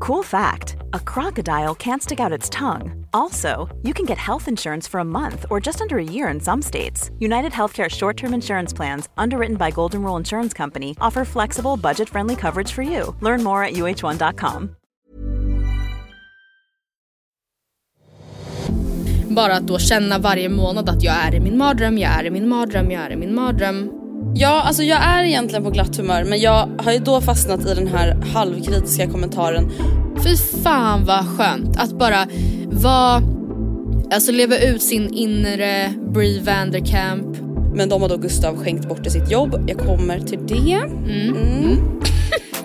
Cool fact a crocodile can't stick out its tongue. Also, you can get health insurance for a month or just under a year in some states. United Healthcare short term insurance plans, underwritten by Golden Rule Insurance Company, offer flexible, budget friendly coverage for you. Learn more at uh1.com. Bara att då känna varje månad att jag är i min mardröm, jag är i min mardröm, jag är i min mardröm. Ja, alltså jag är egentligen på glatt humör men jag har ju då fastnat i den här halvkritiska kommentaren. Fy fan vad skönt att bara vara, alltså leva ut sin inre Brie Vanderkamp. Men de har då Gustav skänkt bort i sitt jobb. Jag kommer till det. Mm.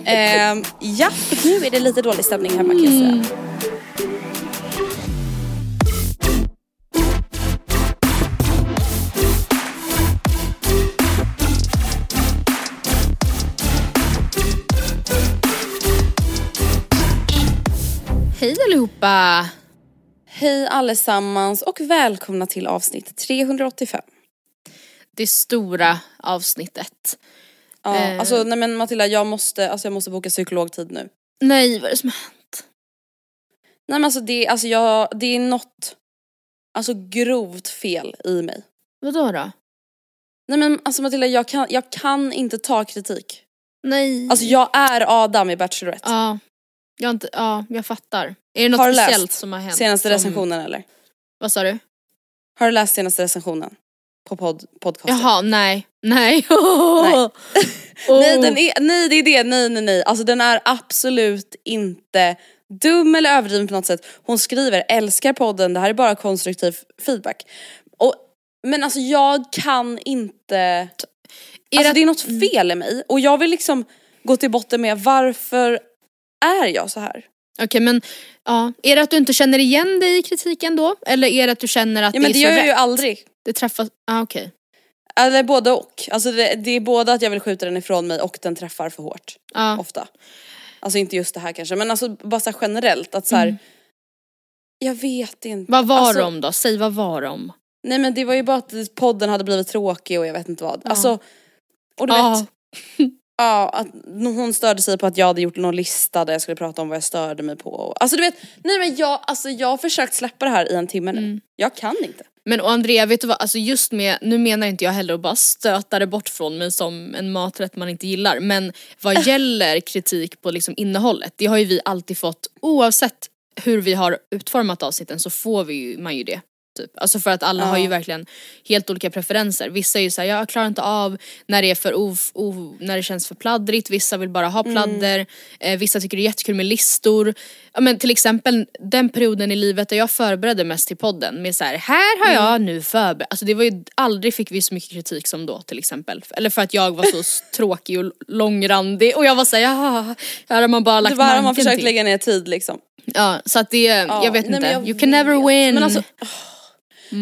Ehm, ja, nu är det lite dålig stämning hemma kan jag säga. Hej allihopa! Hej allesammans och välkomna till avsnitt 385. Det stora avsnittet. Ja, Eh. alltså nej men Matilda jag måste, alltså jag måste boka psykologtid nu. Nej vad är det som har hänt? Nej men alltså det, alltså jag, det är något alltså grovt fel i mig. Vadå då? Nej men alltså Matilda jag kan, jag kan inte ta kritik. Nej. Alltså jag är Adam i Bachelorette. Ja, jag, har inte, ja, jag fattar. Är det något Har du speciellt läst som har hänt? Senaste som, recensionen eller? Vad sa du? Har du läst senaste recensionen? På pod, podcasten? Jaha, nej. Nej. Nej. Oh. Nej, den är, nej det är det, nej nej nej. Alltså den är absolut inte dum eller överdriven på något sätt. Hon skriver älskar podden, det här är bara konstruktiv feedback. Och, men alltså jag kan inte, Är alltså det- det är något fel i mig och jag vill liksom gå till botten med varför är jag så här? Okej men, ja. Är det att du inte känner igen dig i kritiken då? Eller är det att du känner att Ja men det det är gör så jag ju rätt? aldrig. Det träffas, ah, okej. Eller både och. Alltså det, det är både att jag vill skjuta den ifrån mig och den träffar för hårt. Ja. Ofta. Alltså inte just det här kanske men alltså bara så generellt att så här. Jag vet inte. Vad var alltså, de då? Säg vad var de? Nej men det var ju bara att podden hade blivit tråkig och jag vet inte vad. Ja. Alltså, och du Ja. vet, ja, att hon störde sig på att jag hade gjort någon lista där jag skulle prata om vad jag störde mig på. Alltså du vet, nej men jag, alltså, jag har försökt släppa det här i en timme nu. Mm. Jag kan inte. Men och Andrea, vet du vad, alltså just med, nu menar inte jag heller att bara stöta det bort från mig som en maträtt man inte gillar, men vad gäller kritik på liksom innehållet, det har ju vi alltid fått oavsett hur vi har utformat avsnitten så får vi ju, man ju det. Typ. Alltså för att alla har ju verkligen helt olika preferenser. Vissa är ju såhär, jag klarar inte av när det är för of, o, när det känns för pladdrigt, vissa vill bara ha pladder, eh, vissa tycker det är jättekul med listor. Ja, men till exempel den perioden i livet där jag förberedde mest till podden med så här, här har jag nu förberett, alltså det var ju, aldrig fick vi så mycket kritik som då till exempel. Eller för att jag var så tråkig och långrandig och jag var såhär, ja, här har man bara lagt Det har man försökt till. lägga ner tid liksom. Ja, så att det, jag vet nej, inte, jag you can never win. Men alltså,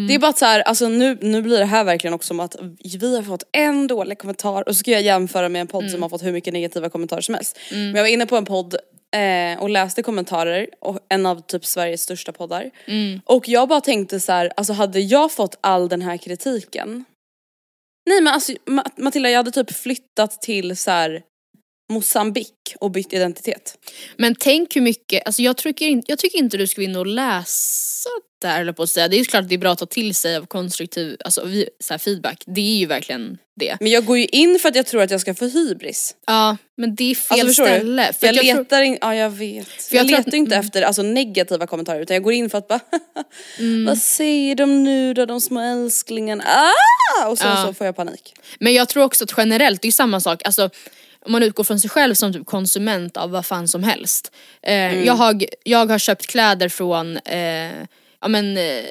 Det är bara att så här, alltså nu, nu blir det här verkligen också som att vi har fått en dålig kommentar och så ska jag jämföra med en podd som har fått hur mycket negativa kommentarer som helst. Men jag var inne på en podd eh, och läste kommentarer, och en av typ Sveriges största poddar. Och jag bara tänkte så här, alltså hade jag fått all den här kritiken? Nej men alltså Ma- Matilda jag hade typ flyttat till så här Mosambik och bytt identitet. Men tänk hur mycket, alltså jag tycker, inte, jag tycker inte du ska in och läsa där eller på att säga. Det är ju klart att det är bra att ta till sig av konstruktiv alltså, så här feedback. Det är ju verkligen det. Men jag går ju in för att jag tror att jag ska få hybris. Ja men det är fel Alltså, ställe. För jag, jag tror- letar in, ja jag vet. jag jag tror letar att- inte mm. efter alltså, negativa kommentarer utan jag går in för att bara Mm. Vad säger de nu då de små älsklingarna? Ah! Och så, Ja. så får jag panik. Men jag tror också att generellt, det är ju samma sak, alltså om man utgår från sig själv som typ konsument av vad fan som helst. Eh, Mm. jag, har, jag har köpt kläder från, eh, ja men, eh,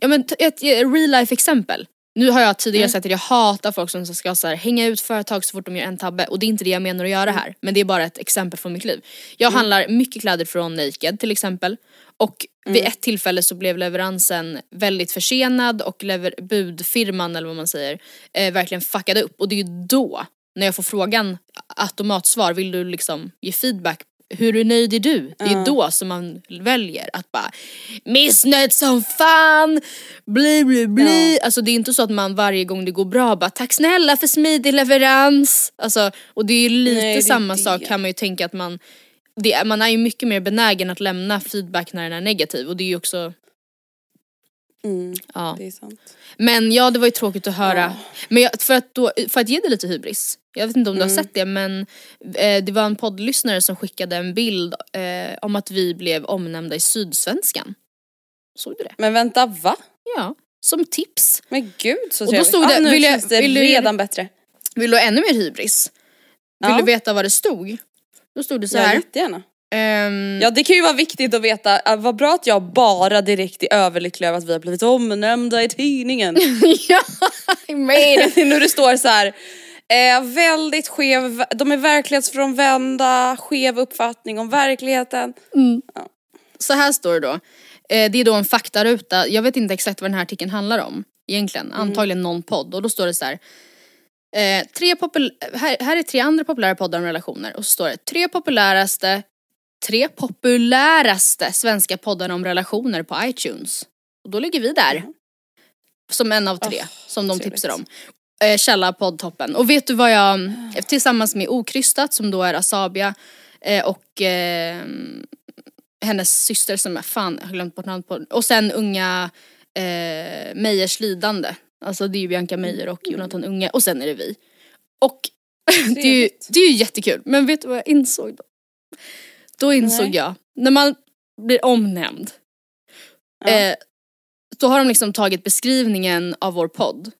ja men ett, real life exempel. nu har jag tidigare sagt att jag hatar folk som ska så här, hänga ut företag så fort de gör en tabbe och det är inte det jag menar att göra här. Men det är bara ett exempel från mitt liv. Jag handlar mycket kläder från Naked till exempel. Och vid ett tillfälle så blev leveransen väldigt försenad och lever- budfirman eller vad man säger eh, verkligen fuckade upp. Och det är ju då, när jag får frågan automatsvar, vill du liksom ge feedback hur nöjd är du? Det är då som man väljer att bara missnöjd som fan, bli bli bli. Alltså det är inte så att man varje gång det går bra bara tack snälla för smidig leverans. Alltså, och det är lite Nej, det är samma det. sak kan man ju tänka att man det, är- man är ju mycket mer benägen att lämna feedback när den är negativ och det är ju också Mm, Ja. det är sant. Men ja det var ju tråkigt att höra. Men jag, för, att då, för att ge dig lite hybris, jag vet inte om du har sett det men eh, det var en poddlyssnare som skickade en bild eh, om att vi blev omnämnda i Sydsvenskan. Såg du det? Men vänta, va? Ja, som tips. Men gud så Och då trevligt. stod det- ah, nu vill jag- känns det vill du- redan bättre. Vill du ha ännu mer hybris? Vill Ja. du veta vad det stod? Då stod det så Ja, här. jättegärna. Ehm, Ja det kan ju vara viktigt att veta, äh, vad bra att jag bara direkt är överlycklig över att vi har blivit omnämnda i tidningen. ja, I made it. nu det står så här. Eh, väldigt skev, de är verklighetsfrånvända, skev uppfattning om verkligheten. Så här står det då. Eh, det är då en faktaruta, jag vet inte exakt vad den här artikeln handlar om egentligen, antagligen någon podd och då står det så här. Eh, tre popul- här, här är tre andra populära poddar om relationer och så står det tre populäraste tre populäraste svenska poddar om relationer på iTunes. Och då ligger vi där. Som en av tre Oh, som de trevligt. tipsar om. Eh, källa poddtoppen. Och vet du vad jag, tillsammans med Okrystat som då är Asabia eh, och eh, hennes syster som är, fan jag har glömt bort namnet på och sen unga eh, Meijers lidande. Alltså det är ju Bianca Meijer och Jonathan Unge och sen är det vi. Och det är, ju, det är ju jättekul men vet du vad jag insåg då? Då insåg Nej. jag, när man blir omnämnd Ja. eh, då har de liksom tagit beskrivningen av vår podd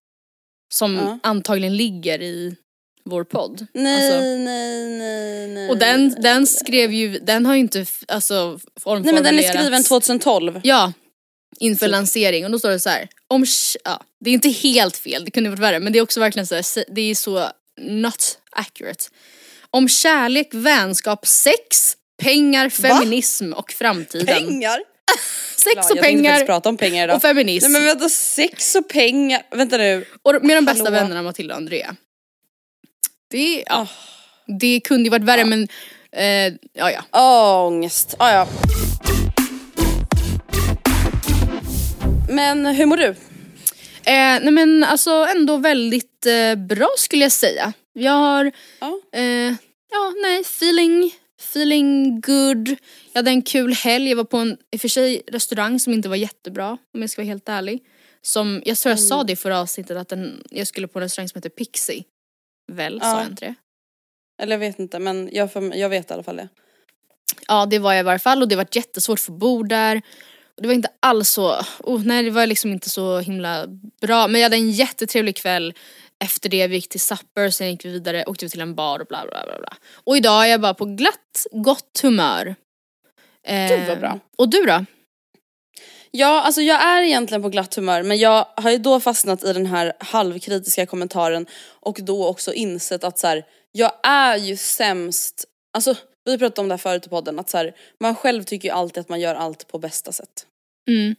som Ja. antagligen ligger i vår podd. Nej, Alltså, nej, nej, nej. och den, den skrev ju, den har ju inte alltså formformulerats. Nej men den är skriven 2012. Ja, inför Så- lansering och då står det så här. Om, ja, det är inte helt fel, det kunde varit värre men det är också verkligen så här, det är så not accurate. Om kärlek, vänskap, sex, pengar, feminism och framtiden. Pengar? Sex och jag pengar faktiskt prata om pengar idag. och feminism. Nej men vänta, sex och pengar, vänta nu. Och med de bästa Hallå? vännerna Matilda och Andrea. Det, ja, Ah. det kunde ju varit värre men eh, ja ja. Ångest, ah, ja. Men hur mår du? Eh, nej men alltså ändå väldigt eh, bra skulle jag säga. Jag har, Ja. eh, ja nej, feeling, feeling good. Jag hade en kul helg, jag var på en, i och för sig, restaurang som inte var jättebra om jag ska vara helt ärlig. Som, jag tror jag sa Mm. det i förra avsnittet att den, jag skulle på en restaurang som heter Pixie. Väl, Ja. sa jag inte det? Eller jag vet inte men jag, för, jag vet i alla fall det. Ja det var jag i varje fall och det var jättesvårt för bord där. Och det var inte alls så, oh, nej det var liksom inte så himla bra. Men jag hade en jättetrevlig kväll efter det, vi gick till supper, sen gick vi vidare, åkte vi till en bar och bla bla bla bla. Och idag är jag bara på glatt, gott humör. Eh, Gud, vad bra. Och du då? Ja, alltså jag är egentligen på glatt humör men jag har ju då fastnat i den här halvkritiska kommentaren och då också insett att så här, jag är ju sämst, alltså vi pratade om det här förut i podden, att så här, man själv tycker ju alltid att man gör allt på bästa sätt. Mm.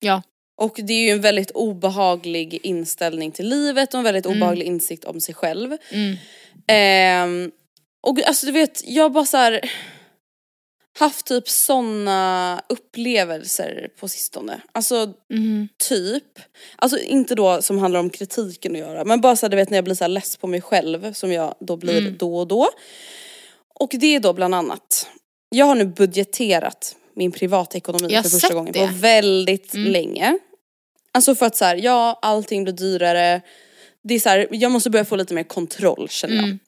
Ja. Och det är ju en väldigt obehaglig inställning till livet och en väldigt obehaglig insikt om sig själv. Mm. Ehm, och alltså du vet, jag har bara så här haft typ såna upplevelser på sistone. Alltså Mhm. typ, alltså inte då som handlar om kritiken att göra men bara så här, du vet när jag blir så här less på mig själv som jag då blir Mm. då och då. Och det är då bland annat, jag har nu budgeterat min privatekonomi Jag för första gången det. på väldigt Mm. länge. Alltså för att så här, ja allting blir dyrare, det är så här, jag måste börja få lite mer kontroll känner jag. Mm.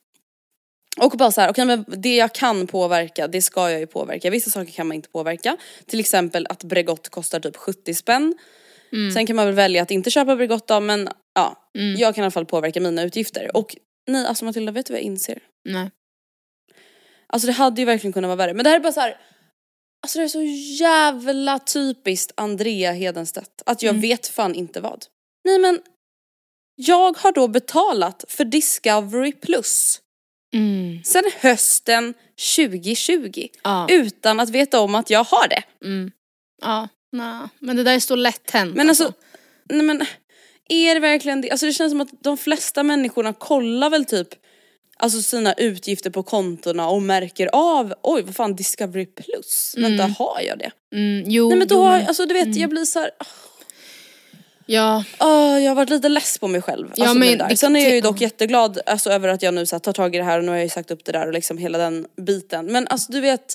Och bara så här, okej men det jag kan påverka, det ska jag ju påverka. Vissa saker kan man inte påverka. Till exempel att Bregott kostar typ 70 spänn. Mm. Sen kan man väl välja att inte köpa Bregott då, men ja, Mm. jag kan i alla fall påverka mina utgifter. Och nej alltså Matilda, vet du vad jag inser? Nej. Alltså det hade ju verkligen kunnat vara värre. Men det här är bara så här. Alltså det är så jävla typiskt Andrea Hedenstedt. Att jag Mm. vet fan inte vad. Nej men Jag har då betalat för Discovery plus Mm. sen hösten 2020 Ja. utan att veta om att jag har det. Ja, nej. men det där är så lätt hänt. Men alltså, nej men är det verkligen det? Alltså det känns som att de flesta människorna kollar väl typ Alltså sina utgifter på kontona och märker av, oj vad fan Discovery plus, vänta har jag det? mm, jo, Nej men då jo, har jag, alltså du vet jag blir så här, Ja, åh, jag har varit lite less på mig själv. Ja, Alltså men där. Sen är jag ju dock jätteglad alltså, över att jag nu så här, tar tag i det här och nu har jag ju sagt upp det där och liksom hela den biten. Men alltså du vet,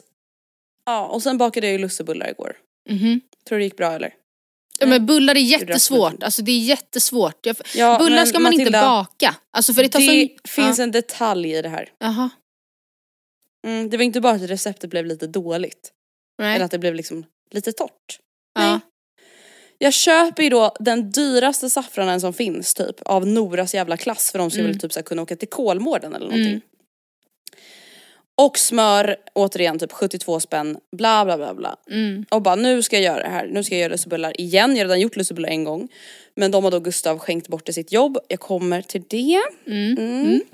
ja och sen bakade jag ju lussebullar igår. mhm. Tror du det gick bra eller? Ja, men bullar är jättesvårt, alltså det är jättesvårt. Jag, Ja, bullar ska man inte Matilda, baka. Alltså för det tar Det så... finns ja. en detalj i det här. Jaha, Mm, det var inte bara att receptet blev lite dåligt. nej. Eller att det blev liksom lite torrt. ja. nej. Jag köper ju då den dyraste saffranen som finns typ av Noras jävla klass för de ska Mm. väl typ så kunna åka till Kolmården eller någonting. Mm. Och smör, återigen typ 72 spänn, bla bla bla bla. Mm. Och bara nu ska jag göra det här, nu ska jag göra lussebullar igen. Jag har redan gjort lussebullar en gång. Men de har då Gustav skänkt bort till sitt jobb. Jag kommer till det. Mm.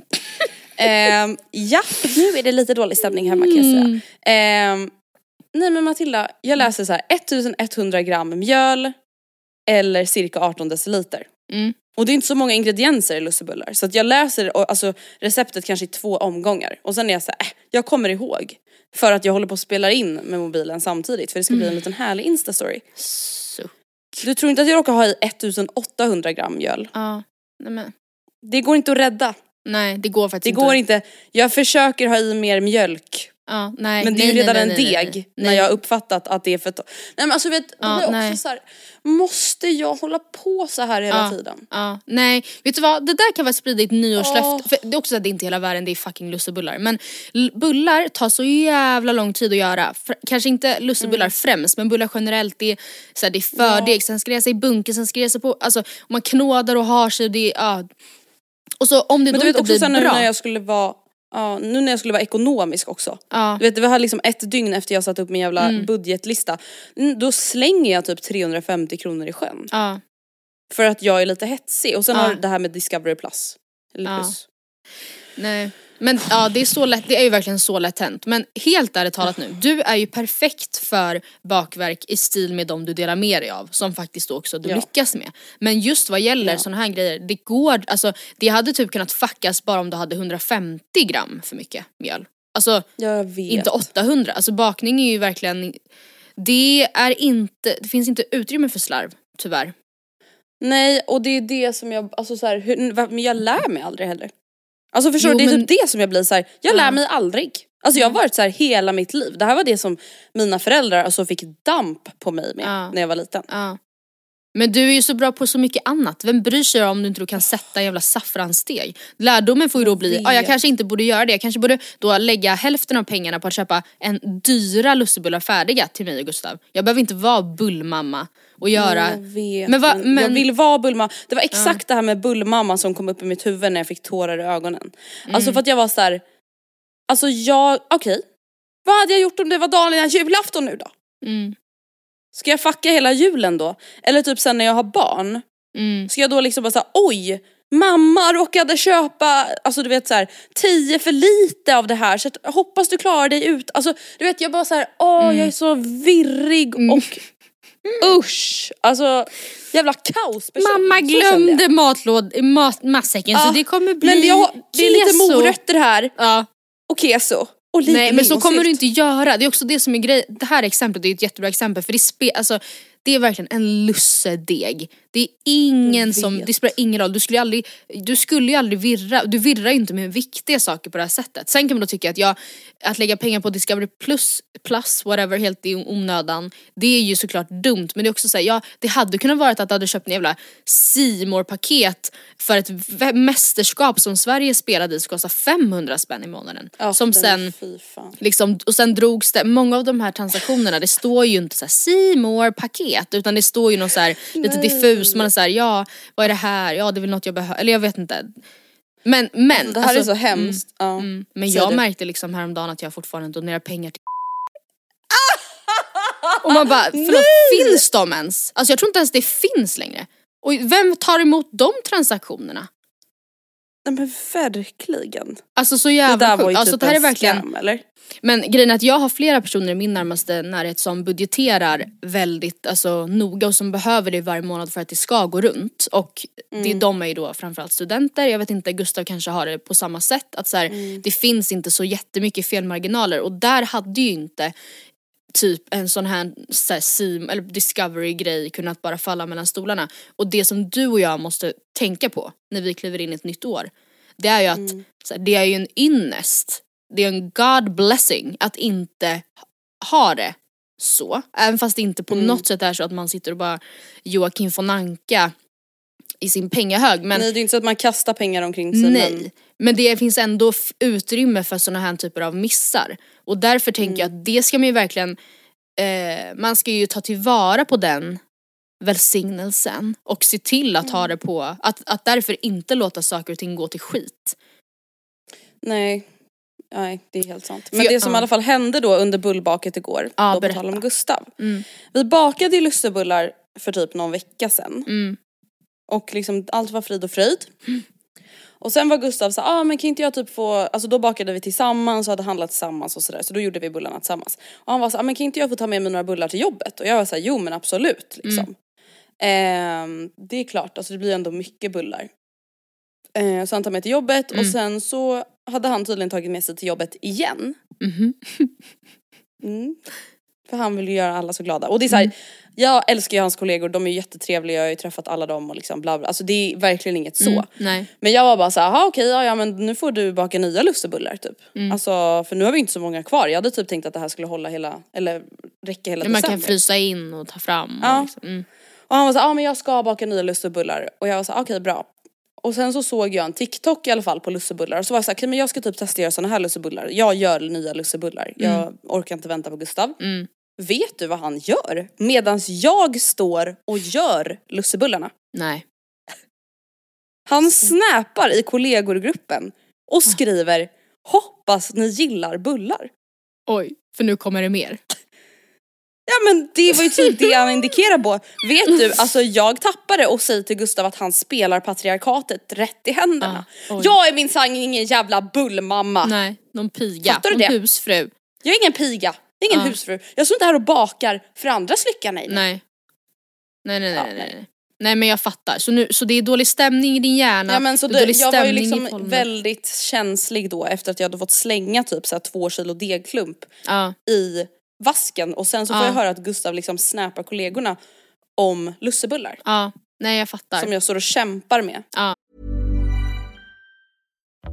Ehm, ja, nu är det lite dålig stämning hemma kan jag säga. Ehm, nej men Matilda, jag läser så här 1100 gram mjöl eller cirka 18 deciliter. Mm. Och det är inte så många ingredienser i lussebullar så att jag läser alltså, receptet kanske i två omgångar och sen är jag så här, äh, jag kommer ihåg. För att jag håller på att spela in med mobilen samtidigt för det ska bli en liten härlig instastory. Så. Du tror inte att jag råkar ha i 1800 gram mjöl? Ja. Nej, men, Det går inte att rädda. nej, det går Det faktiskt går inte. Jag försöker ha i mer mjölk Ja, nej, men det är nej, ju redan nej, en deg när jag har uppfattat att det är för Nej men alltså vet, Ja, blir jag nej. också så här, måste jag hålla på så här hela Ja. tiden? Ja, nej, vet du vad? Det där kan vara sprida ett nyårslöfte. För det är också så att det är inte hela världen, det är fucking lussebullar. Men bullar tar så jävla lång tid att göra. För, kanske inte lussebullar Mm. främst, men bullar generellt, det är, så här, det är fördeg, sen ska det sig i bunken, sen ska det sig på, alltså man knådar och har sig, det är, ja. Och så om det Men då du vet inte också blir bra. när jag skulle vara Ja, nu när jag skulle vara ekonomisk också. Ja. Du vet det var liksom ett dygn efter jag satt upp min jävla Mm. budgetlista. Mm, Då slänger jag typ 350 kronor i sjön. Ja. För att jag är lite hetsig. Och sen har det här med Discovery Plus. Eller plus. Nej. Men ja, det är så lätt, det är ju verkligen så lätt hänt. Men helt ärligt talat nu, du är ju perfekt för bakverk i stil med de du delar med dig av. Som faktiskt också du Ja. lyckas med. Men just vad gäller Ja. såna här grejer, det går, alltså det hade typ kunnat fuckas bara om du hade 150 gram för mycket mjöl. Alltså inte 800, alltså bakning är ju verkligen, det är inte, det finns inte utrymme för slarv, tyvärr. Nej och det är det som jag, alltså så här, hur, jag lär mig aldrig heller. Alltså förstår Jo, du, det är men- typ det som jag blir så här. jag lär mig aldrig. Alltså jag har varit så här hela mitt liv. Det här var det som mina föräldrar alltså fick damp på mig med när jag var liten. Ja. Men du är ju så bra på så mycket annat. Vem bryr sig om du inte kan sätta en jävla saffranssteg? Lärdomen får ju då bli, ja jag vet. kanske inte borde göra det. Jag kanske borde då lägga hälften av pengarna på att köpa en dyra lussebullar färdiga till mig och Gustav. Jag behöver inte vara bullmamma och göra... Jag vet. Men va- men jag vill vara bullmamma. Det var exakt det här med bullmamma som kom upp i mitt huvud när jag fick tårar i ögonen. Mm. Alltså för att jag var så här. alltså jag, okej. Vad hade jag gjort om det var dagen innan julafton nu då? Mm, Ska jag fucka hela julen då? Eller typ sen när jag har barn. mm, Ska jag då liksom bara säga oj, mamma råkade köpa, alltså du vet så här, tio för lite av det här så att, hoppas du klarar dig ut. Alltså du vet jag bara så här, åh Mm. jag är så virrig och usch. Alltså jävla kaos. Mamma glömde matlåd, mat, matsäcken så det kommer bli Men jag, det är lite morötter här Ja. och keso. Nej men så kommer du inte göra, det är också det som är grejen. Det här exemplet är ett jättebra exempel för det, spe, alltså, det är verkligen en lussedeg. Det är ingen som, det spelar ingen roll, du skulle, ju aldrig, du skulle ju aldrig virra, du virrar ju inte med viktiga saker på det här sättet. Sen kan man då tycka att jag, att lägga pengar på Discovery plus, plus whatever helt i onödan, det är ju såklart dumt men det är också såhär, ja det hade kunnat vara att du hade köpt en jävla C paket för ett mästerskap som Sverige spelade i som kostar 500 spänn i månaden. Ja, som sen. Liksom, och sen drogs det, många av de här transaktionerna det står ju inte såhär C paket utan det står ju något så här lite diffus, man är såhär ja vad är det här, ja det är väl något jag behöver, eller jag vet inte. Men, men. Det här är alltså, så hemskt. ja. Mm, men Säg jag du. märkte liksom häromdagen att jag fortfarande donerar pengar till Och man bara, förlåt finns de ens? Alltså jag tror inte ens det finns längre. Och vem tar emot de transaktionerna? Nej men verkligen. Alltså så Det jävla där var ju Alltså typ det här är en verkligen scam eller? Men grejen är att jag har flera personer i min närmaste närhet som budgeterar väldigt alltså, noga och som behöver det varje månad för att det ska gå runt. Och det, de är ju då framförallt studenter, jag vet inte, Gustav kanske har det på samma sätt. Att så här, Det finns inte så jättemycket felmarginaler och där hade ju inte typ en sån här, så här sim, eller discovery grej kunnat bara falla mellan stolarna. Och det som du och jag måste tänka på när vi kliver in i ett nytt år, det är ju att så här, det är ju en ynnest, det är en God blessing att inte ha det så. Även fast det inte på något sätt är så att man sitter och bara Joakim von Anka i sin pengahög. Men Nej det är inte så att man kastar pengar omkring sig Nej, men men det finns ändå utrymme för såna här typer av missar. Och därför tänker jag att det ska man ju verkligen, eh, man ska ju ta tillvara på den välsignelsen och se till att ha det på, att, att därför inte låta saker och ting gå till skit. nej. Nej det är helt sant. Men jag- det som i ja. alla fall hände då under bullbaket igår, Ja, då på tal om Gustav. Mm. Vi bakade ju lussebullar för typ någon vecka sedan. Mm. Och liksom allt var frid och fröjd. Och sen var Gustav så ah men kan inte jag typ få, alltså då bakade vi tillsammans och hade handlat tillsammans och sådär så då gjorde vi bullarna tillsammans. Och han var så ah, men kan inte jag få ta med mig några bullar till jobbet? Och jag var så jo men absolut liksom. Ehm, det är klart, alltså det blir ändå mycket bullar. Ehm, så han tar med till jobbet och sen så hade han tydligen tagit med sig till jobbet igen. Mhm. Mm. För han vill ju göra alla så glada. Och det är så här, jag älskar ju hans kollegor, de är jättetrevliga, jag har ju träffat alla dem och liksom bla bla. Alltså det är verkligen inget så. Mm, nej. Men jag var bara såhär, jaha okej, ja, ja men nu får du baka nya lussebullar typ. Mm. Alltså för nu har vi inte så många kvar. Jag hade typ tänkt att det här skulle hålla hela, eller räcka hela Men man kan december. frysa in och ta fram. Ja. Och liksom. mm. Och han var såhär, ja men jag ska baka nya lussebullar. Och jag var såhär, okej bra. Och sen så såg jag en TikTok i alla fall på lussebullar och så var jag såhär, okej men jag ska typ testa att göra såna här lussebullar. Jag gör nya lussebullar. Jag orkar inte vänta på Gustav. Mm. Vet du vad han gör? Medans jag står och gör lussebullarna. Nej. Han snappar i kollegorgruppen och skriver hoppas ni gillar bullar. Oj, för nu kommer det mer. Ja men det var ju typ det han indikerar på. Vet du, alltså jag tappade och säger till Gustav att han spelar patriarkatet rätt i händerna. Ah, jag är minsann ingen jävla bullmamma. Nej, någon piga, Fattar du någon det? husfru. Jag är ingen piga, jag är ingen Ja. husfru. Jag står inte här och bakar för andras lycka nej. nej. Nej. Nej nej Ja, nej, nej, nej. nej. Nej men jag fattar. Så, nu, så det är dålig stämning i din hjärna. Ja, men så det är det, dålig jag var ju stämning i liksom väldigt känslig då efter att jag hade fått slänga typ så här två kilo degklump Ja. i vasken och sen så får Ja. jag höra att Gustav liksom snappar kollegorna om lussebullar. ja. Nej jag fattar. Som jag står och kämpar med.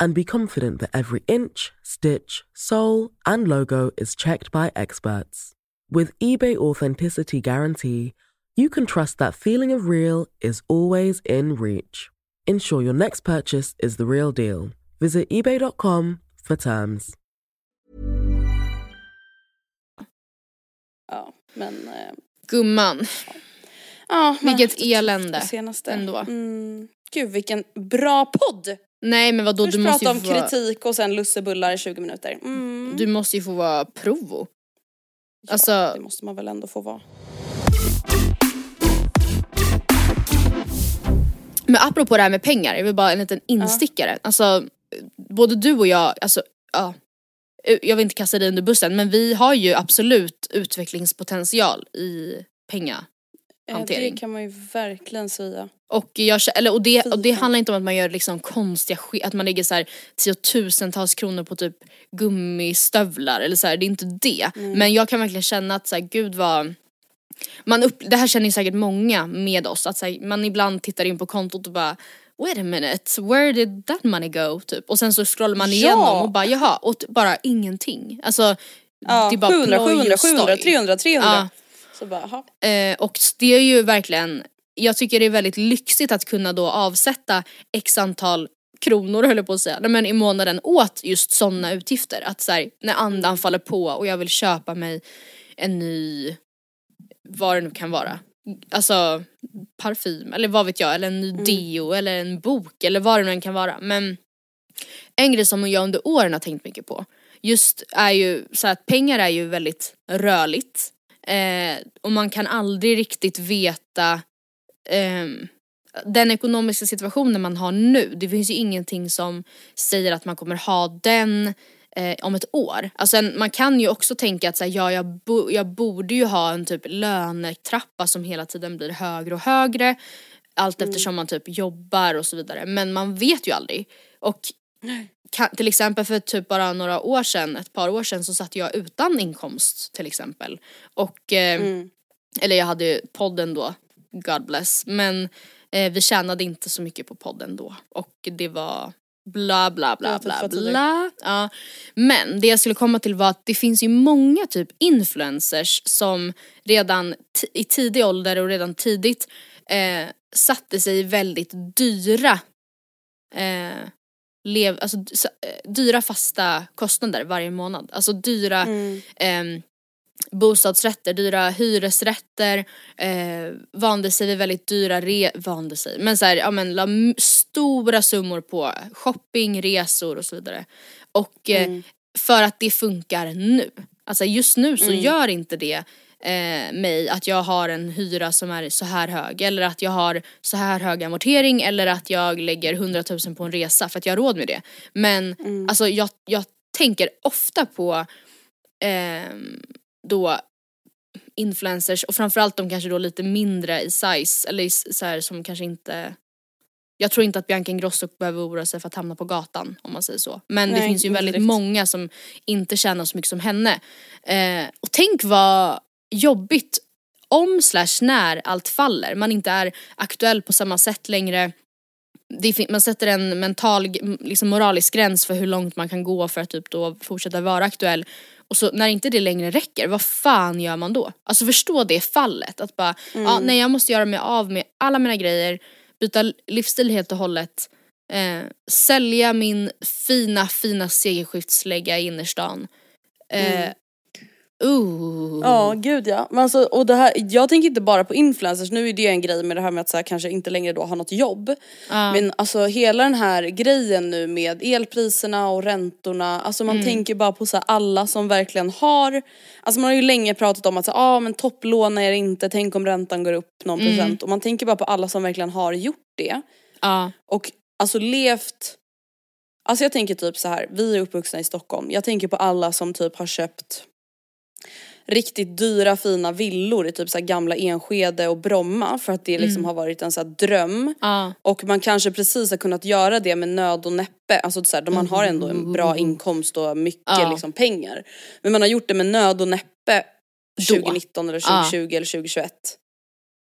and be confident that every inch, stitch, sole, and logo is checked by experts. With eBay Authenticity Guarantee, you can trust that feeling of real is always in reach. Ensure your next purchase is the real deal. Visit eBay.com for terms. Ja, men... Eh, Gumman, ja, man har vilket haft det tufft elände det senaste. ändå. Mm. Gud vilken bra podd! Nej men vadå Först du måste prata ju om få vara, kritik och sen lussebullar i 20 minuter. Mm. du måste ju få vara provo. Ja, Alltså det måste man väl ändå få vara. Men apropå det här med pengar, jag vill bara en liten instickare. Alltså både du och jag, alltså ja. Jag vill inte kasta dig under bussen men vi har ju absolut utvecklingspotential i. Eh, Hantering. Det kan man ju verkligen säga. Och, jag, eller, och, det, och det handlar inte om att man gör liksom konstiga att man lägger så här tiotusentals kronor på typ gummistövlar eller så här, det är inte det. Men jag kan verkligen känna att så här, gud vad man upp, det här känner ju säkert många med oss, att så här, man ibland tittar in på kontot och bara Wait a minute, where did that money go? Typ. Och sen så scrollar man Ja. igenom och bara jaha, och bara ingenting. Alltså Ja, det är bara 700, ploj 700, och 700, stoj. 300, 300. Ja. Så bara. Eh, och det är ju verkligen, jag tycker det är väldigt lyxigt att kunna då avsätta x antal kronor höll jag på att säga, men i månaden åt just sådana utgifter. Att så här, när andan faller på och jag vill köpa mig en ny, vad det nu kan vara. Alltså parfym eller vad vet jag, eller en ny deo eller en bok eller vad det nu än kan vara. Men en grej som jag under åren har tänkt mycket på just är ju så att pengar är ju väldigt rörligt. Eh, och man kan aldrig riktigt veta ehm, den ekonomiska situationen man har nu, det finns ju ingenting som säger att man kommer ha den eh, om ett år. Alltså en, man kan ju också tänka att så här, ja, jag, bo, jag borde ju ha en typ lönetrappa som hela tiden blir högre och högre allt eftersom man typ jobbar och så vidare. Men man vet ju aldrig. Och kan, till exempel för typ bara några år sedan, ett par år sedan så satt jag utan inkomst till exempel. Och, eh, eller jag hade ju podden då, God bless. Men eh, vi tjänade inte så mycket på podden då. Och det var bla bla bla bla bla. Ja. Men det jag skulle komma till var att det finns ju många typ influencers som redan i tidig ålder och redan tidigt eh, satte sig i väldigt dyra eh, lev, alltså, eh, dyra fasta kostnader varje månad. Alltså dyra ehm, bostadsrätter, dyra hyresrätter, eh, vande sig vid väldigt dyra re, vande sig, men så här, ja men la stora summor på shopping, resor och så vidare. Och eh, för att det funkar nu. Alltså just nu så gör inte det eh, mig att jag har en hyra som är så här hög eller att jag har så här hög amortering eller att jag lägger 100 000 på en resa för att jag har råd med det. Men alltså jag, jag tänker ofta på ehm, då influencers och framförallt de kanske då lite mindre i size eller i, så här, som kanske inte jag tror inte att Bianca Ingrosso behöver oroa sig för att hamna på gatan om man säger så. Men det Nej, finns ju väldigt direkt. många som inte tjänar så mycket som henne. Eh, och tänk vad jobbigt om slash när allt faller. Man inte är aktuell på samma sätt längre. Det, man sätter en mental, liksom moralisk gräns för hur långt man kan gå för att typ då fortsätta vara aktuell. Och så när inte det längre räcker, vad fan gör man då? Alltså förstå det fallet. Att bara, ja, nej jag måste göra mig av med alla mina grejer, byta livsstil helt och hållet. Eh, sälja min fina, fina segelskiftslägga i innerstan. Eh, uh. Ja gud ja. Men alltså, och det här, jag tänker inte bara på influencers, nu är det en grej med det här med att så här, kanske inte längre då ha något jobb. Men alltså hela den här grejen nu med elpriserna och räntorna, alltså man tänker bara på så här, alla som verkligen har, alltså man har ju länge pratat om att så, ah, men topplåna er inte, tänk om räntan går upp någon procent och man tänker bara på alla som verkligen har gjort det. Ja. Och alltså levt Alltså jag tänker typ så här, vi är uppvuxna i Stockholm. Jag tänker på alla som typ har köpt riktigt dyra fina villor i typ så gamla Enskede och Bromma för att det liksom har varit en så dröm. Ja. Och man kanske precis har kunnat göra det med nöd och näppe, alltså så här, då man har ändå en bra inkomst och mycket Ja. liksom pengar. Men man har gjort det med nöd och näppe Då. 2019 eller Ja. 2020 eller 2021.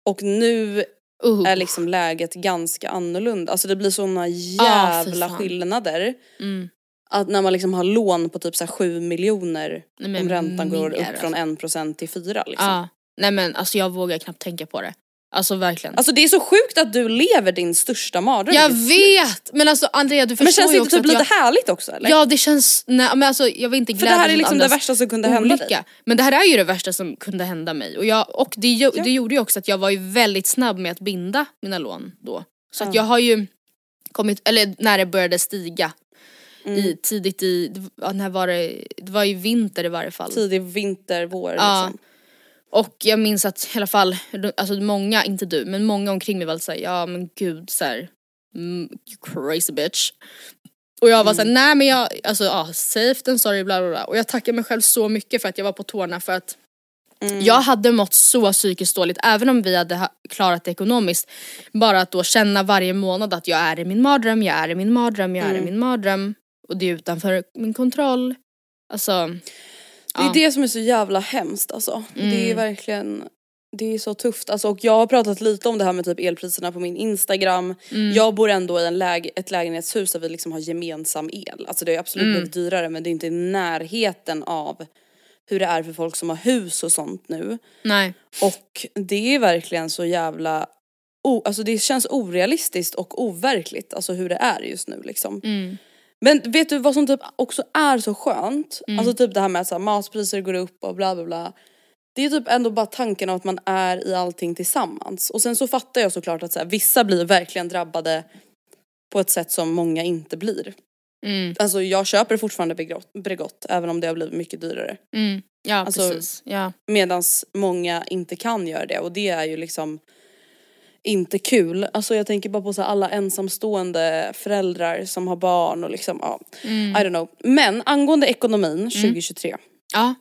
Och nu Uh. är liksom läget ganska annorlunda. Alltså det blir såna jävla fan. skillnader. Mm. Att när man liksom har lån på typ så här 7 miljoner om räntan går upp från 1% till 4 liksom. Ja. Nej men alltså jag vågar knappt tänka på det. Alltså verkligen. Alltså det är så sjukt att du lever din största mardröm. jag vet! Men alltså Andrea du förstår Men känns det ju inte också typ lite jag... härligt också eller? Ja det känns, nej men alltså jag vill inte För glädja det här är liksom det värsta som kunde hända dig. olycka. Men det här är ju det värsta som kunde hända mig och, jag, och det, gjo- Ja. det gjorde ju också att jag var ju väldigt snabb med att binda mina lån då. Så att jag har ju kommit, eller när det började stiga. I, tidigt i, ja, när var det, det var ju vinter i varje fall. Tidig vinter, vår Ja. liksom. Och jag minns att i alla fall, alltså många, inte du, men många omkring mig var såhär, ja men gud såhär, mm, crazy bitch. Och jag var såhär, nej men jag, alltså ja, safe and sorry bla bla bla. Och jag tackar mig själv så mycket för att jag var på tårna för att jag hade mått så psykiskt dåligt även om vi hade ha- klarat det ekonomiskt. Bara att då känna varje månad att jag är i min mardröm, jag är i min mardröm, jag är i min mardröm. Och det är utanför min kontroll. Alltså, Det är Ja. det som är så jävla hemskt alltså. Det är verkligen, det är så tufft. Alltså, och jag har pratat lite om det här med typ elpriserna på min instagram. Jag bor ändå i en läge, ett lägenhetshus där vi liksom har gemensam el. Alltså det har absolut blivit dyrare men det är inte i närheten av hur det är för folk som har hus och sånt nu. nej. Och det är verkligen så jävla, o, alltså det känns orealistiskt och overkligt alltså hur det är just nu liksom. Mm. Men vet du vad som typ också är så skönt? Mm. Alltså typ det här med att matpriser går upp och bla bla bla. Det är typ ändå bara tanken av att man är i allting tillsammans. Och sen så fattar jag såklart att så här, vissa blir verkligen drabbade på ett sätt som många inte blir. Mm. Alltså jag köper fortfarande Bregott, Bregott även om det har blivit mycket dyrare. Mm. Ja Alltså- precis. Ja. Medans många inte kan göra det och det är ju liksom inte kul. Alltså jag tänker bara på så alla ensamstående föräldrar som har barn och liksom ja, Mm. I don't know. Men angående ekonomin 2023. Ja.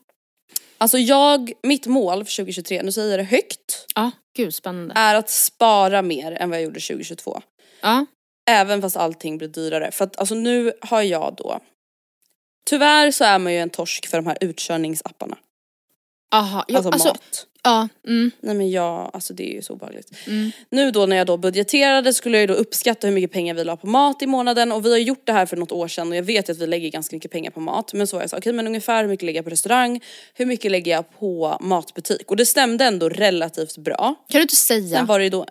Alltså jag, mitt mål för 2023, nu säger jag det högt, Ja, gud spännande. är att spara mer än vad jag gjorde 2022. Ja. Även fast allting blir dyrare. För att alltså nu har jag då, tyvärr så är man ju en torsk för de här utkörningsapparna. Aha. Ja, Alltså, alltså, mat. Ja. Mm. Nej men jag, alltså det är ju så obehagligt. Mm. Nu då när jag då budgeterade skulle jag ju då uppskatta hur mycket pengar vi la på mat i månaden och vi har gjort det här för något år sedan och jag vet att vi lägger ganska mycket pengar på mat. Men så var jag så okej men ungefär hur mycket lägger jag på restaurang, hur mycket lägger jag på matbutik? Och det stämde ändå relativt bra. Kan du inte säga? Sen var det ju då,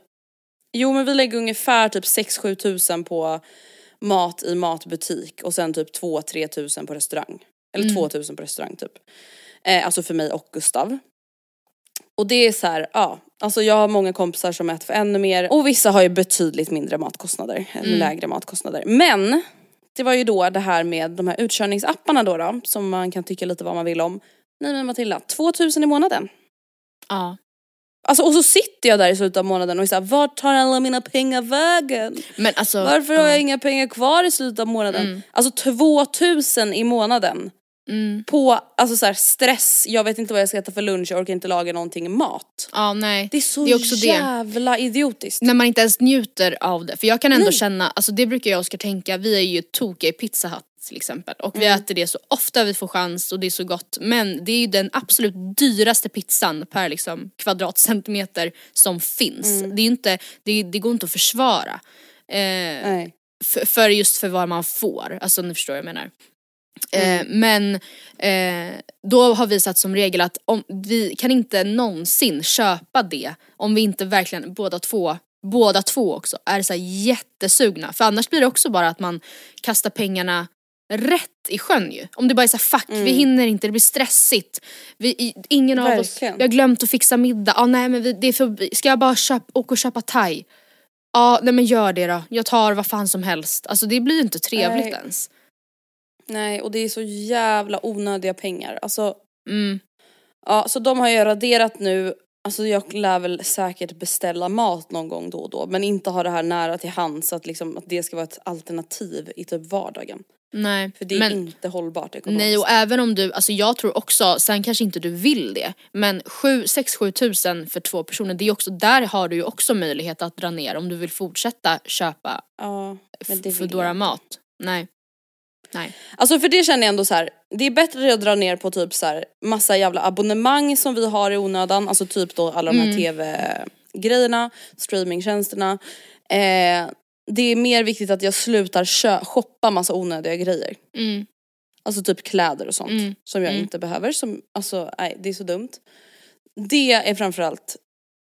jo men vi lägger ungefär typ 6-7 tusen på mat i matbutik och sen typ 2-3 tusen på restaurang. Eller 2 tusen på restaurang typ. Eh, alltså för mig och Gustav. Och det är så här, ja, alltså jag har många kompisar som äter för ännu mer och vissa har ju betydligt mindre matkostnader, eller lägre matkostnader. Men det var ju då det här med de här utkörningsapparna då, då som man kan tycka lite vad man vill om. Nej men Matilda, 2000 i månaden. Ja. Alltså och så sitter jag där i slutet av månaden och är såhär, vart tar alla mina pengar vägen? Men alltså. Varför har jag inga pengar kvar i slutet av månaden? Alltså 2000 i månaden. Mm. På alltså så här, stress, jag vet inte vad jag ska äta för lunch, jag orkar inte laga någonting mat. Ja nej. Det är så Det är också det. jävla idiotiskt. När man inte ens njuter av det. För jag kan ändå känna, alltså det brukar jag och Oskar tänka, vi är ju tokiga i Pizza Hut till exempel. Och vi äter det så ofta vi får chans och det är så gott. Men det är ju den absolut dyraste pizzan per liksom kvadratcentimeter som finns. Det, är inte, det, det går inte att försvara. Eh, Nej. för, för just för vad man får, alltså ni förstår vad jag menar. Eh, men eh, då har vi satt som regel att om, vi kan inte någonsin köpa det om vi inte verkligen båda två Båda två också är så jättesugna för annars blir det också bara att man kastar pengarna rätt i sjön ju. Om det bara är så här, fuck vi hinner inte, det blir stressigt. Vi, ingen av oss, Verkligen. vi har glömt att fixa middag, ah, nej men vi, det är för, ska jag bara köpa, åka och köpa thai? Ja nej men gör det då, jag tar vad fan som helst. Alltså det blir ju inte trevligt Nej. ens. Nej och det är så jävla onödiga pengar. Alltså, Mm. ja så de har jag raderat nu. Alltså jag lär väl säkert beställa mat någon gång då och då men inte ha det här nära till hands så att, liksom, att det ska vara ett alternativ i typ vardagen. Nej, För det är men inte hållbart ekonomiskt. nej och även om du, alltså jag tror också, sen kanske inte du vill det, men 6-7 tusen för två personer, det är också, där har du ju också möjlighet att dra ner om du vill fortsätta köpa ja, Foodora mat. Nej. Nej. Alltså för det känner jag ändå så här. det är bättre att dra ner på typ så här massa jävla abonnemang som vi har i onödan, alltså typ då alla de här tv-grejerna, streamingtjänsterna. Eh, det är mer viktigt att jag slutar kö- shoppa massa onödiga grejer. Mm. Alltså typ kläder och sånt Mm. som jag Mm. inte behöver. Som, alltså nej det är så dumt. Det är framförallt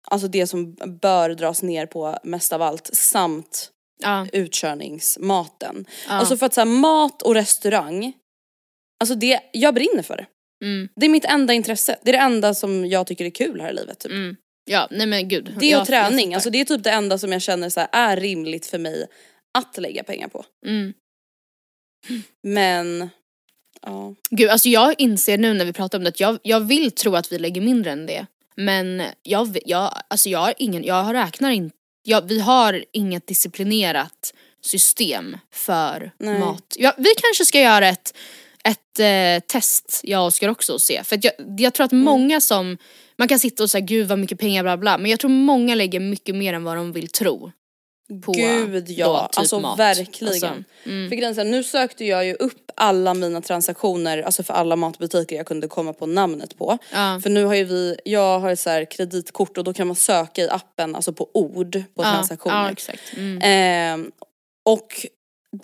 alltså det som bör dras ner på mest av allt samt Ja. utkörningsmaten. Ja. Alltså för att så här, mat och restaurang, alltså det, jag brinner för det. Mm. Det är mitt enda intresse. Det är det enda som jag tycker är kul här i livet typ. Mm. Ja, nej men gud. Det och träning, alltså det är typ det enda som jag känner så här, är rimligt för mig att lägga pengar på. Mm. Men, ja. Gud, alltså jag inser nu när vi pratar om det att jag, jag vill tro att vi lägger mindre än det. Men jag, jag, alltså jag har ingen, jag räknar inte, jag, vi har inget disciplinerat system för Nej. mat. Ja, vi kanske ska göra ett, ett eh, test, jag och Oskar också och se. För jag, jag tror att Mm. många som, man kan sitta och säga gud vad mycket pengar bla bla, men jag tror många lägger mycket mer än vad de vill tro. På Gud ja, då, typ alltså mat. verkligen. Alltså, För är så här, nu sökte jag ju upp alla mina transaktioner, alltså för alla matbutiker jag kunde komma på namnet på. Ja. För nu har ju vi, jag har ett så här kreditkort och då kan man söka i appen alltså på ord på ja, transaktioner. Ja, exakt. Mm. Ehm, och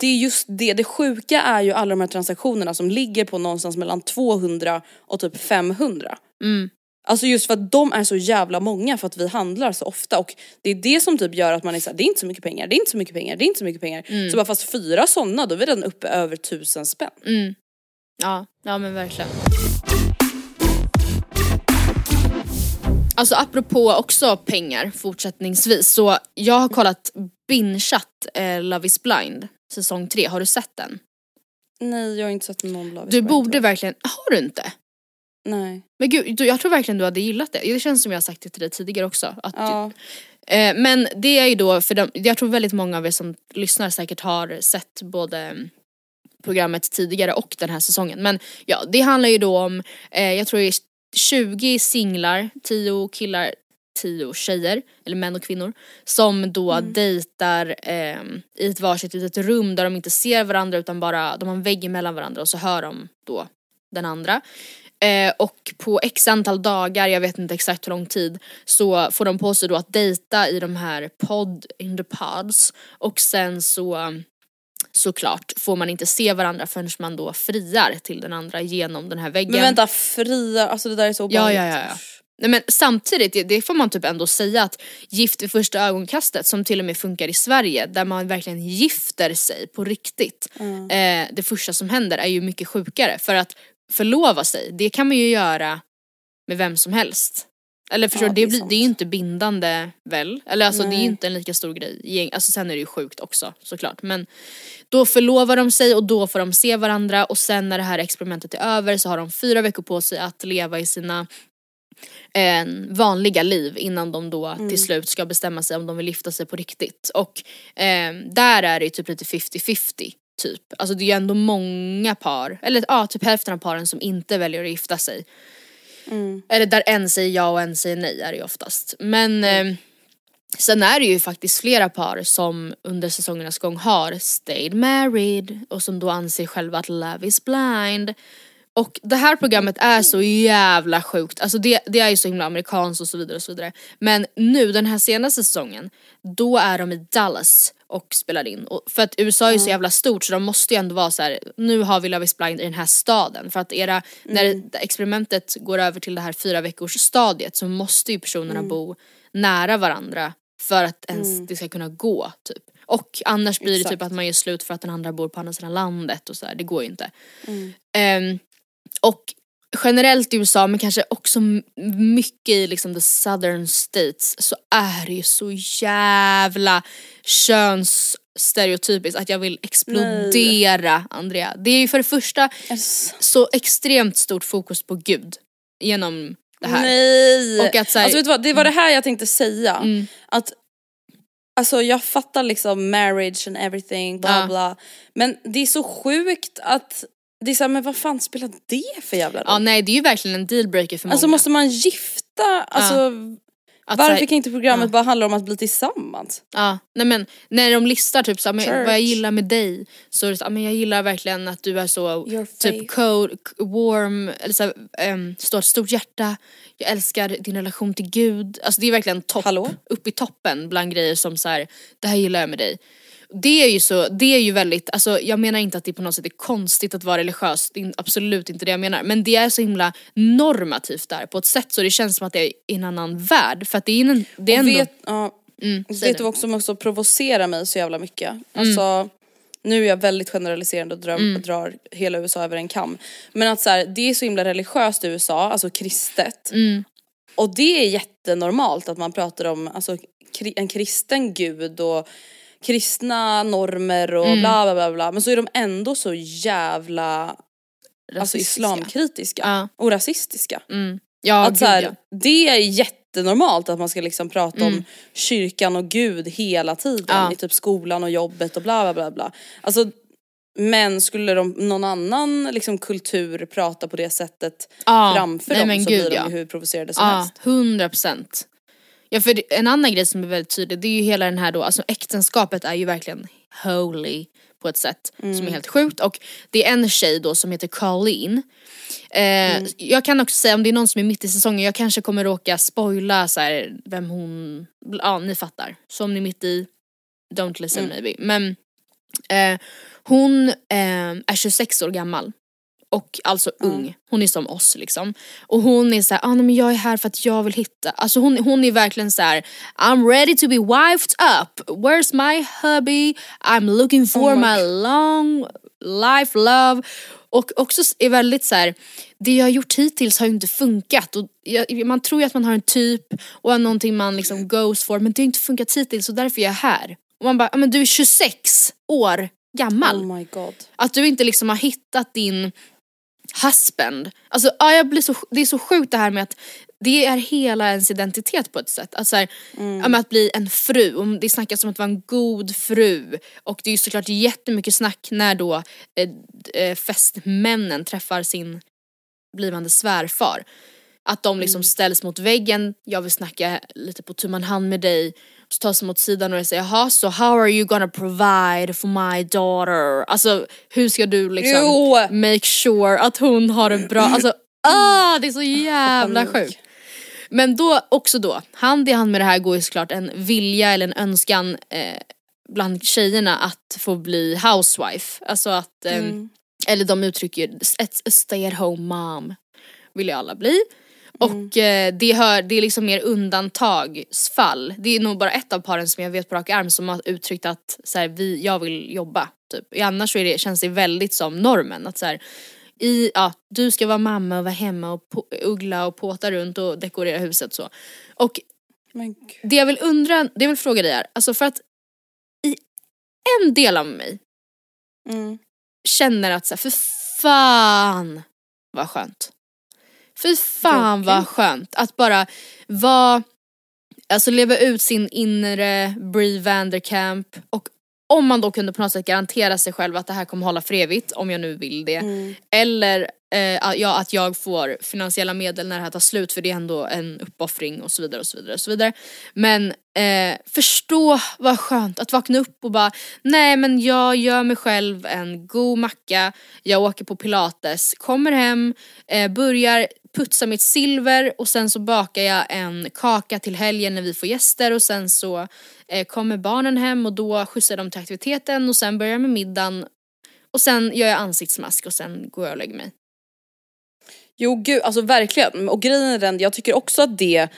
det är just det, det sjuka är ju alla de här transaktionerna som ligger på någonstans mellan 200 och typ 500. Mm. Alltså just för att de är så jävla många för att vi handlar så ofta och det är det som typ gör att man är såhär, det är inte så mycket pengar, det är inte så mycket pengar, det är inte så mycket pengar. Mm. Så bara fast fyra sådana då är vi redan uppe över tusen spänn. Mm. Ja, ja men verkligen. Alltså apropå också pengar fortsättningsvis så jag har kollat bingeat eh, Love is blind säsong 3, har du sett den? Nej jag har inte sett någon Love is Du Blind, borde tror jag. verkligen, har du inte? Nej. Men gud, du- jag tror verkligen du hade gillat det. Det känns som jag har sagt det till dig tidigare också. Att Ja. Eh, men det är ju då, för de, jag tror väldigt många av er som lyssnar säkert har sett både mm, programmet tidigare och den här säsongen. Men ja, det handlar ju då om, eh, jag tror det är 20 singlar, 10 killar, 10 tjejer, eller män och kvinnor, som då dejtar eh, i ett varsitt litet rum där de inte ser varandra utan bara, de har en vägg mellan varandra och så hör de då den andra. Eh, och på x antal dagar, jag vet inte exakt hur lång tid, så får de på sig då att dejta i de här pod in the pods och sen så såklart får man inte se varandra förrän man då friar till den andra genom den här väggen. Men vänta, fria, alltså det där är så Ja, obehagligt. ja, ja, ja. Nej, men samtidigt, det, det får man typ ändå säga att Gift vid första ögonkastet som till och med funkar i Sverige där man verkligen gifter sig på riktigt. Eh, det första som händer är ju mycket sjukare för att förlova sig, det kan man ju göra med vem som helst. Eller förstår Ja, det blir, det är ju inte bindande väl? Eller alltså det är Nej. ju inte en lika stor grej. Alltså sen är det ju sjukt också såklart. Men då förlovar de sig och då får de se varandra och sen när det här experimentet är över så har de fyra veckor på sig att leva i sina eh, vanliga liv innan de då till slut ska bestämma sig om de vill gifta sig på riktigt. Och eh, där är det ju typ lite 50-50 typ. Alltså det är ju ändå många par, eller ja typ hälften av paren som inte väljer att gifta sig. Eller där en säger ja och en säger nej är det ju oftast. Men eh, sen är det ju faktiskt flera par som under säsongernas gång har stayed married och som då anser själva att love is blind. Och det här programmet är så jävla sjukt, alltså det, det är ju så himla amerikanskt och så vidare och så vidare. Men nu den här senaste säsongen, då är de i Dallas och spelar in. Och för att USA är ju så jävla stort så de måste ju ändå vara så här: nu har vi Love is blind i den här staden. För att era, när experimentet går över till det här fyra veckors stadiet så måste ju personerna bo nära varandra för att ens det ska kunna gå typ. Och annars blir det typ Exakt. att man gör slut för att den andra bor på andra sidan landet och så här. det går ju inte. Ehm, och generellt i USA men kanske också mycket i liksom the southern states så är det ju så jävla könsstereotypiskt att jag vill explodera Andrea. Det är ju för det första Yes. så extremt stort fokus på gud genom det här. Nej! Och att så här- alltså vet du vad, det var det här jag tänkte säga. Mm. Att Alltså jag fattar liksom marriage and everything, bla Ja. bla. Men det är så sjukt att det är såhär, men vad fan spelar det för jävla roll? Ja nej det är ju verkligen en dealbreaker för många. alltså måste man gifta? Alltså Att varför här- kan inte programmet ja. bara handla om att bli tillsammans? Ja, nej men när de listar typ så här, men vad jag gillar med dig så är det så, här, men jag gillar verkligen att du är så typ cold, warm, eller så här, um, står ett stort hjärta, jag älskar din relation till gud. Alltså det är verkligen topp, Hallå? upp i toppen bland grejer som så här, det här gillar jag med dig. Det är ju så, det är ju väldigt, alltså jag menar inte att det på något sätt är konstigt att vara religiös, det är absolut inte det jag menar. Men det är så himla normativt där på ett sätt så det känns som att det är en annan värld. För att det är, en, det är Och ändå... vet, ja, Mm, vet du vad som också provocerar mig så jävla mycket? Alltså, nu är jag väldigt generaliserande och drar, Mm. drar hela USA över en kam. Men att så här, det är så himla religiöst i USA, alltså kristet. Mm. och det är jättenormalt att man pratar om alltså, en kristen gud och kristna normer och Mm. bla bla bla bla. Men så är de ändå så jävla alltså, islamkritiska Ja. och rasistiska. Mm. Ja, att gud, så här, ja. det är jättenormalt att man ska liksom prata Mm. om kyrkan och gud hela tiden Ja. i typ skolan och jobbet och bla bla bla bla. Alltså, men skulle de, någon annan liksom, kultur prata på det sättet Ja, framför nej, dem så gud, blir de ja. hur provocerade som Ja, helst. hundra procent. Ja för en annan grej som är väldigt tydlig det är ju hela den här då, alltså äktenskapet är ju verkligen holy på ett sätt som Mm. är helt sjukt och det är en tjej då som heter Colleen. Eh, Mm. Jag kan också säga om det är någon som är mitt i säsongen, jag kanske kommer råka spoila så här, vem hon, ja ni fattar. Så om ni är mitt i, don't listen Mm. maybe. Men eh, hon eh, är 26 år gammal och alltså ung. Hon är som oss liksom. Och hon är såhär, ah, nej, men jag är här för att jag vill hitta, alltså hon, hon är verkligen så här: I'm ready to be wifed up, where's my hubby, I'm looking for Oh my my long life love. Och också är väldigt så här: det jag har gjort hittills har ju inte funkat. Och jag, man tror ju att man har en typ och har någonting man liksom goes for men det har inte funkat hittills så därför är jag här. Och man bara, "Ah, men du är 26 år gammal. Oh my god. Att du inte liksom har hittat din husband. Alltså ja, jag blir så, det är så sjukt det här med att det är hela ens identitet på ett sätt. Att, så här, men att bli en fru, och det snackas om att vara en god fru. Och det är ju såklart jättemycket snack när då eh, eh, fästmännen träffar sin blivande svärfar. Att de liksom ställs mot väggen, jag vill snacka lite på tu man hand med dig. Så tas de åt sidan och säger jaha så how are you gonna provide for my daughter? Alltså hur ska du liksom Jo. make sure att hon har det bra? Alltså ah, det är så jävla sjukt. Men då också då, hand i hand med det här går ju såklart en vilja eller en önskan eh, bland tjejerna att få bli housewife. Alltså att, eh, eller de uttrycker a stay at home mom vill ju alla bli. Och eh, det, hör, det är liksom mer undantagsfall. Det är nog bara ett av paren som jag vet på rak arm som har uttryckt att så här, vi, jag vill jobba. Typ. Annars så är det, känns det väldigt som normen. Att så här, i, ja, du ska vara mamma och vara hemma och uggla och påta runt och dekorera huset så. Och det jag vill undra, det jag vill fråga dig är, alltså för att i en del av mig Mm. känner att så här, för fan vad skönt. Fy fan vad skönt att bara vara, alltså leva ut sin inre Brie Vanderkamp och om man då kunde på något sätt garantera sig själv att det här kommer hålla för evigt, om jag nu vill det. Mm. Eller eh, ja, att jag får finansiella medel när det här tar slut för det är ändå en uppoffring och så vidare och så vidare och så vidare. Men eh, förstå vad skönt att vakna upp och bara nej men jag gör mig själv en god macka, jag åker på pilates, kommer hem, eh, börjar putsa mitt silver och sen så bakar jag en kaka till helgen när vi får gäster och sen så eh, kommer barnen hem och då skjutsar dem till aktiviteten och sen börjar jag med middagen och sen gör jag ansiktsmask och sen går jag och lägger mig. Jo gud, alltså verkligen. Och grejen är den, jag tycker också att det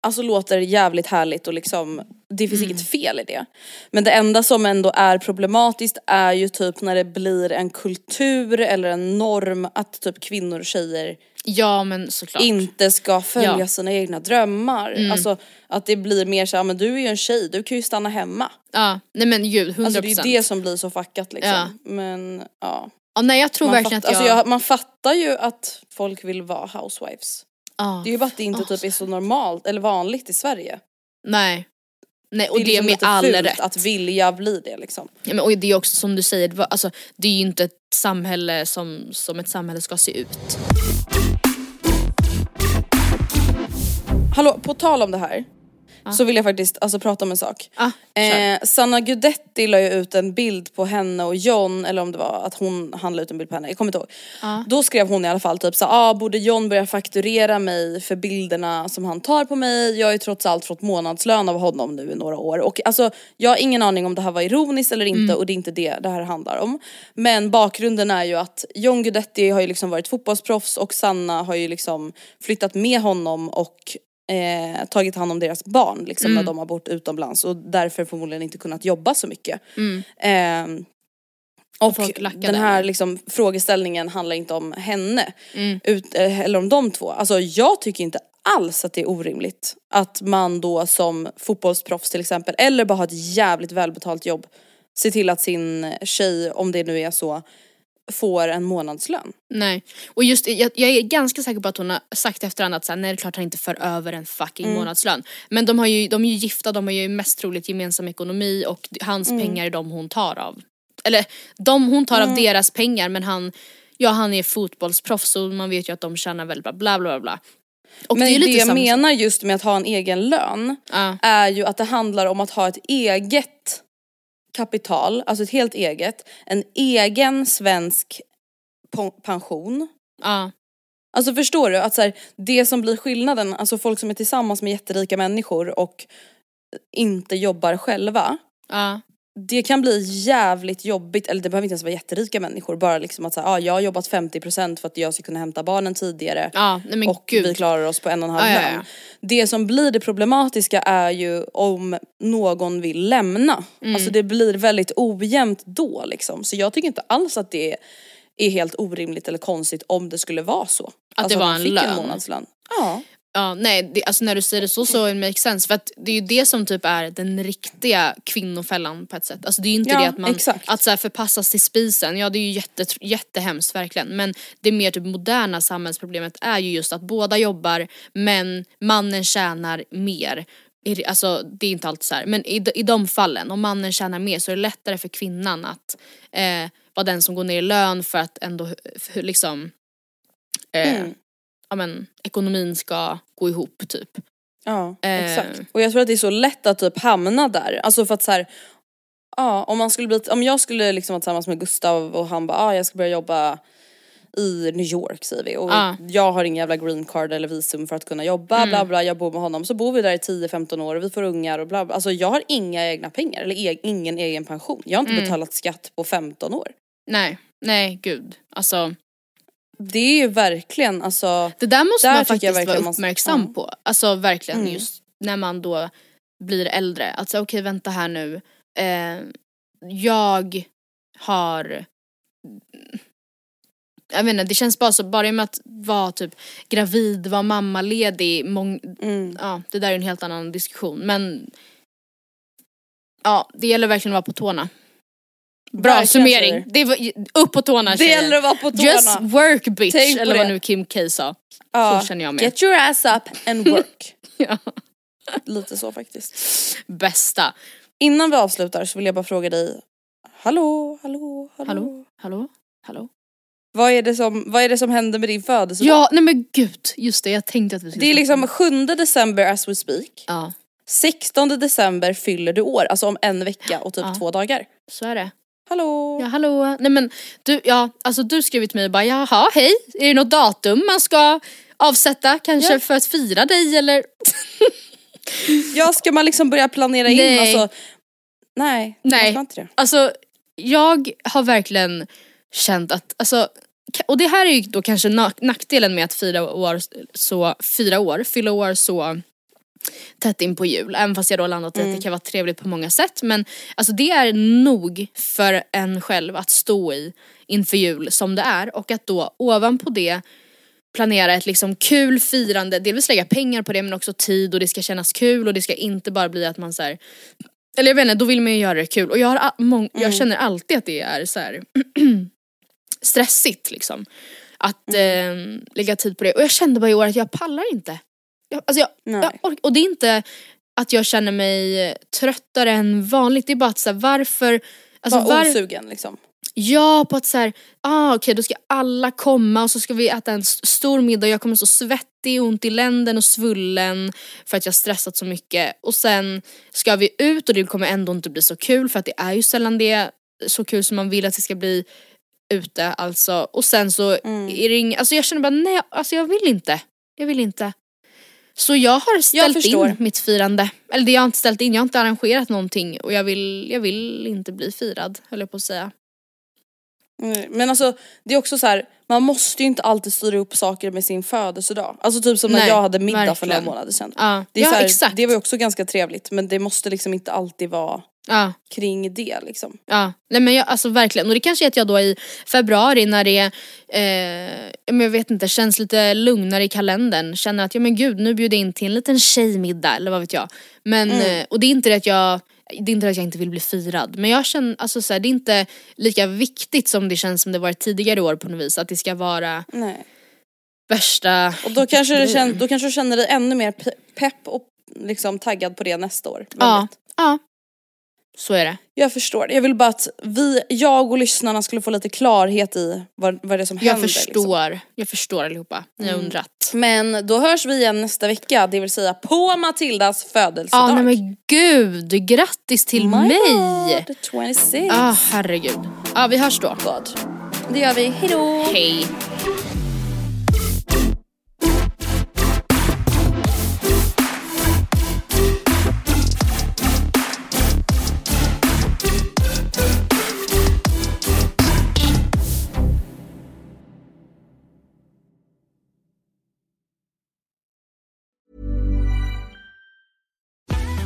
alltså, låter jävligt härligt och liksom det finns inget fel i det. Men det enda som ändå är problematiskt är ju typ när det blir en kultur eller en norm att typ kvinnor och tjejer Ja men såklart. inte ska följa Ja. Mm. sina egna drömmar. Alltså att det blir mer såhär, men du är ju en tjej, du kan ju stanna hemma. Ja, nej men gud, 100%. Alltså det är ju det som blir så fuckat liksom. Ja. Men ja. ja, nej jag tror Man, verkligen fatt, att jag... alltså, jag, man fattar ju att folk vill vara housewives. ja. Det är ju bara att det inte typ är så normalt eller vanligt i Sverige. Nej. Nej och det liksom med lite all fult rätt. att vilja bli det liksom. Ja, men, och det är också som du säger, det, var, alltså, det är ju inte ett samhälle som, som ett samhälle ska se ut. Hallå, på tal om det här. Så vill jag faktiskt alltså, prata om en sak. Ah. Eh, Sanna Gudetti la ju ut en bild på henne och John, eller om det var att hon han la ut en bild på henne, jag kommer inte ihåg. Då skrev hon i alla fall typ så ah, borde John börja fakturera mig för bilderna som han tar på mig? Jag har ju trots allt fått månadslön av honom nu i några år. Och alltså jag har ingen aning om det här var ironiskt eller inte och det är inte det det här handlar om. Men bakgrunden är ju att John Guidetti har ju liksom varit fotbollsproffs och Sanna har ju liksom flyttat med honom och eh, tagit hand om deras barn liksom när de har bott utomlands och därför förmodligen inte kunnat jobba så mycket. Ehm, och folk lackade, den här liksom, frågeställningen handlar inte om henne Mm. ut, eh, eller om de två. Alltså jag tycker inte alls att det är orimligt att man då som fotbollsproffs till exempel, eller bara har ett jävligt välbetalt jobb, ser till att sin tjej, om det nu är så, får en månadslön. Nej. Och just jag, jag är ganska säker på att hon har sagt efterhand att så här, nej det är klart han inte för över en fucking Mm. månadslön. Men de, har ju, de är ju gifta, de har ju mest troligt gemensam ekonomi och hans Mm. pengar är de hon tar av. Eller de hon tar av deras pengar men han, ja han är fotbollsproffs och man vet ju att de tjänar väldigt bra, bla bla bla. bla. Och Men det, lite jag menar just med att ha en egen lön Ja. är ju att det handlar om att ha ett eget kapital, alltså ett helt eget, en egen svensk pension. Ja. Alltså förstår du? Att så här, det som blir skillnaden, alltså folk som är tillsammans med jätterika människor och inte jobbar själva. Ja. Det kan bli jävligt jobbigt, eller det behöver inte ens vara jätterika människor, bara liksom att säga, ah, jag har jobbat 50% för att jag ska kunna hämta barnen tidigare. Ja, nej och gud. vi klarar oss på en och en halv Ja, ja, lön. ja. Det som blir det problematiska är ju om någon vill lämna. Mm. Alltså det blir väldigt ojämnt då liksom. Så jag tycker inte alls att det är helt orimligt eller konstigt om det skulle vara så. alltså det var en lön. en månadslön. Ja. Ja, nej, det, alltså när du säger det så så it makes sense för att det är ju det som typ är den riktiga kvinnofällan på ett sätt. Alltså det är ju inte Ja, det att man, exakt. att så här förpassas till spisen, ja det är ju jätte, jättehemskt verkligen men det mer typ moderna samhällsproblemet är ju just att båda jobbar men mannen tjänar mer. Alltså det är inte alltid så här. men i, i de fallen, om mannen tjänar mer så är det lättare för kvinnan att eh, vara den som går ner i lön för att ändå hu- hu- liksom eh, Mm. Ja, men, ekonomin ska gå ihop typ. Ja, Eh. exakt. Och jag tror att det är så lätt att typ hamna där. Alltså för att så här, ja om man skulle bli, om jag skulle liksom vara tillsammans med Gustav och han bara, ah, jag ska börja jobba i New York säger vi och Ja. jag har ingen jävla green card eller visum för att kunna jobba bla bla jag bor med honom så bor vi där i 10-15 år och vi får ungar och bla bla. Alltså jag har inga egna pengar eller e- ingen egen pension. Jag har inte betalat skatt på 15 år. Nej, nej gud. Alltså Det är ju verkligen alltså det där måste Där man faktiskt vara man- uppmärksam ja. på. Alltså verkligen Mm. just när man då blir äldre. Alltså okej vänta här nu. Eh, jag har jag vet inte, det känns bara så, bara med att vara typ gravid, vara mammaledig, mång, mm, ja det där är en helt annan diskussion men Ja, det gäller verkligen att vara på tårna. Bra Verkligen, summering. Det var, upp på tårna Det tjejer. gäller att vara på tårna. Just work bitch, Tänk eller vad det. nu Kim K sa. Ja, Så känner jag med. Get your ass up and work. Ja. Lite så faktiskt. Bästa. Innan vi avslutar så vill jag bara fråga dig Hallå, hallå, hallå. Hallå? Hallå? Hallå? Vad, är det som, vad är det som händer med din födelsedag? Ja, nej men gud. Just det, jag tänkte att vi skulle Det är liksom 7 december as we speak. Ja, 16 december fyller du år, alltså om en vecka och typ Ja. två dagar. så är det. Hallå! Ja, hallå. Nej men du, ja, alltså du skrev till mig och bara jaha, hej, är det något datum man ska avsätta kanske Ja. för att fira dig eller? Ja, ska man liksom börja planera in Nej. alltså? Nej, man Nej. ska inte det. Alltså jag har verkligen känt att, alltså, och det här är ju då kanske nackdelen med att fira år, så, fyra år, fylla år så tätt in på jul. Även fast jag då landat i att det kan vara trevligt på många sätt. Men alltså det är nog för en själv att stå i inför jul som det är. Och att då ovanpå det planera ett liksom kul firande, delvis lägga pengar på det men också tid och det ska kännas kul och det ska inte bara bli att man så här, eller jag vet inte, då vill man ju göra det kul och jag, har, mång, jag känner alltid att det är så här stressigt liksom. Att eh, lägga tid på det och jag kände bara i år att jag pallar inte. Jag, alltså jag, jag ork- och det är inte att jag känner mig tröttare än vanligt, det är bara att så här, varför Alltså Var var, osugen liksom. Ja, på att så här, ah, okej då ska alla komma och så ska vi äta en stor middag jag kommer så svettig, ont i länden och svullen för att jag stressat så mycket. Och sen ska vi ut och det kommer ändå inte bli så kul för att det är ju sällan det så kul som man vill att det ska bli ute alltså. Och sen så är det inget, alltså jag känner bara nej, alltså jag vill inte. Jag vill inte. Så jag har ställt förstår. in mitt firande. Eller det jag har inte ställt in, jag har inte arrangerat någonting och jag vill, jag vill inte bli firad höll jag på att säga. Mm, Men alltså det är också så här, man måste ju inte alltid styra upp saker med sin födelsedag. Alltså typ som när Nej, jag hade middag för några verkligen. månader sedan. Ja, Det, är ja här, exakt. det var ju också ganska trevligt men det måste liksom inte alltid vara Ja. kring det liksom. Ja, nej men jag, alltså verkligen. Och det kanske är att jag då i februari när det eh, men jag vet inte, känns lite lugnare i kalendern känner att ja men gud nu bjuder jag in till en liten tjejmiddag eller vad vet jag. Men, Mm. eh, och det är inte det att jag det är inte att jag inte vill bli firad men jag känner, alltså så här, det är inte lika viktigt som det känns som det varit tidigare år på något vis. Att det ska vara Nej. värsta Och då kanske, du känner, då kanske du känner dig ännu mer pe- pepp och liksom taggad på det nästa år. Ja, ja. Så är det. Jag förstår. Jag vill bara att vi, jag och lyssnarna skulle få lite klarhet i vad, vad det är som Jag händer. Liksom. förstår, jag förstår allihopa. Ni har undrat. Men då hörs vi igen nästa vecka, det vill säga på Matildas födelsedag. Ja nej men gud, grattis till My mig! God, 26. Ja herregud. Ja vi hörs då. God. Det gör vi, hejdå! Hej.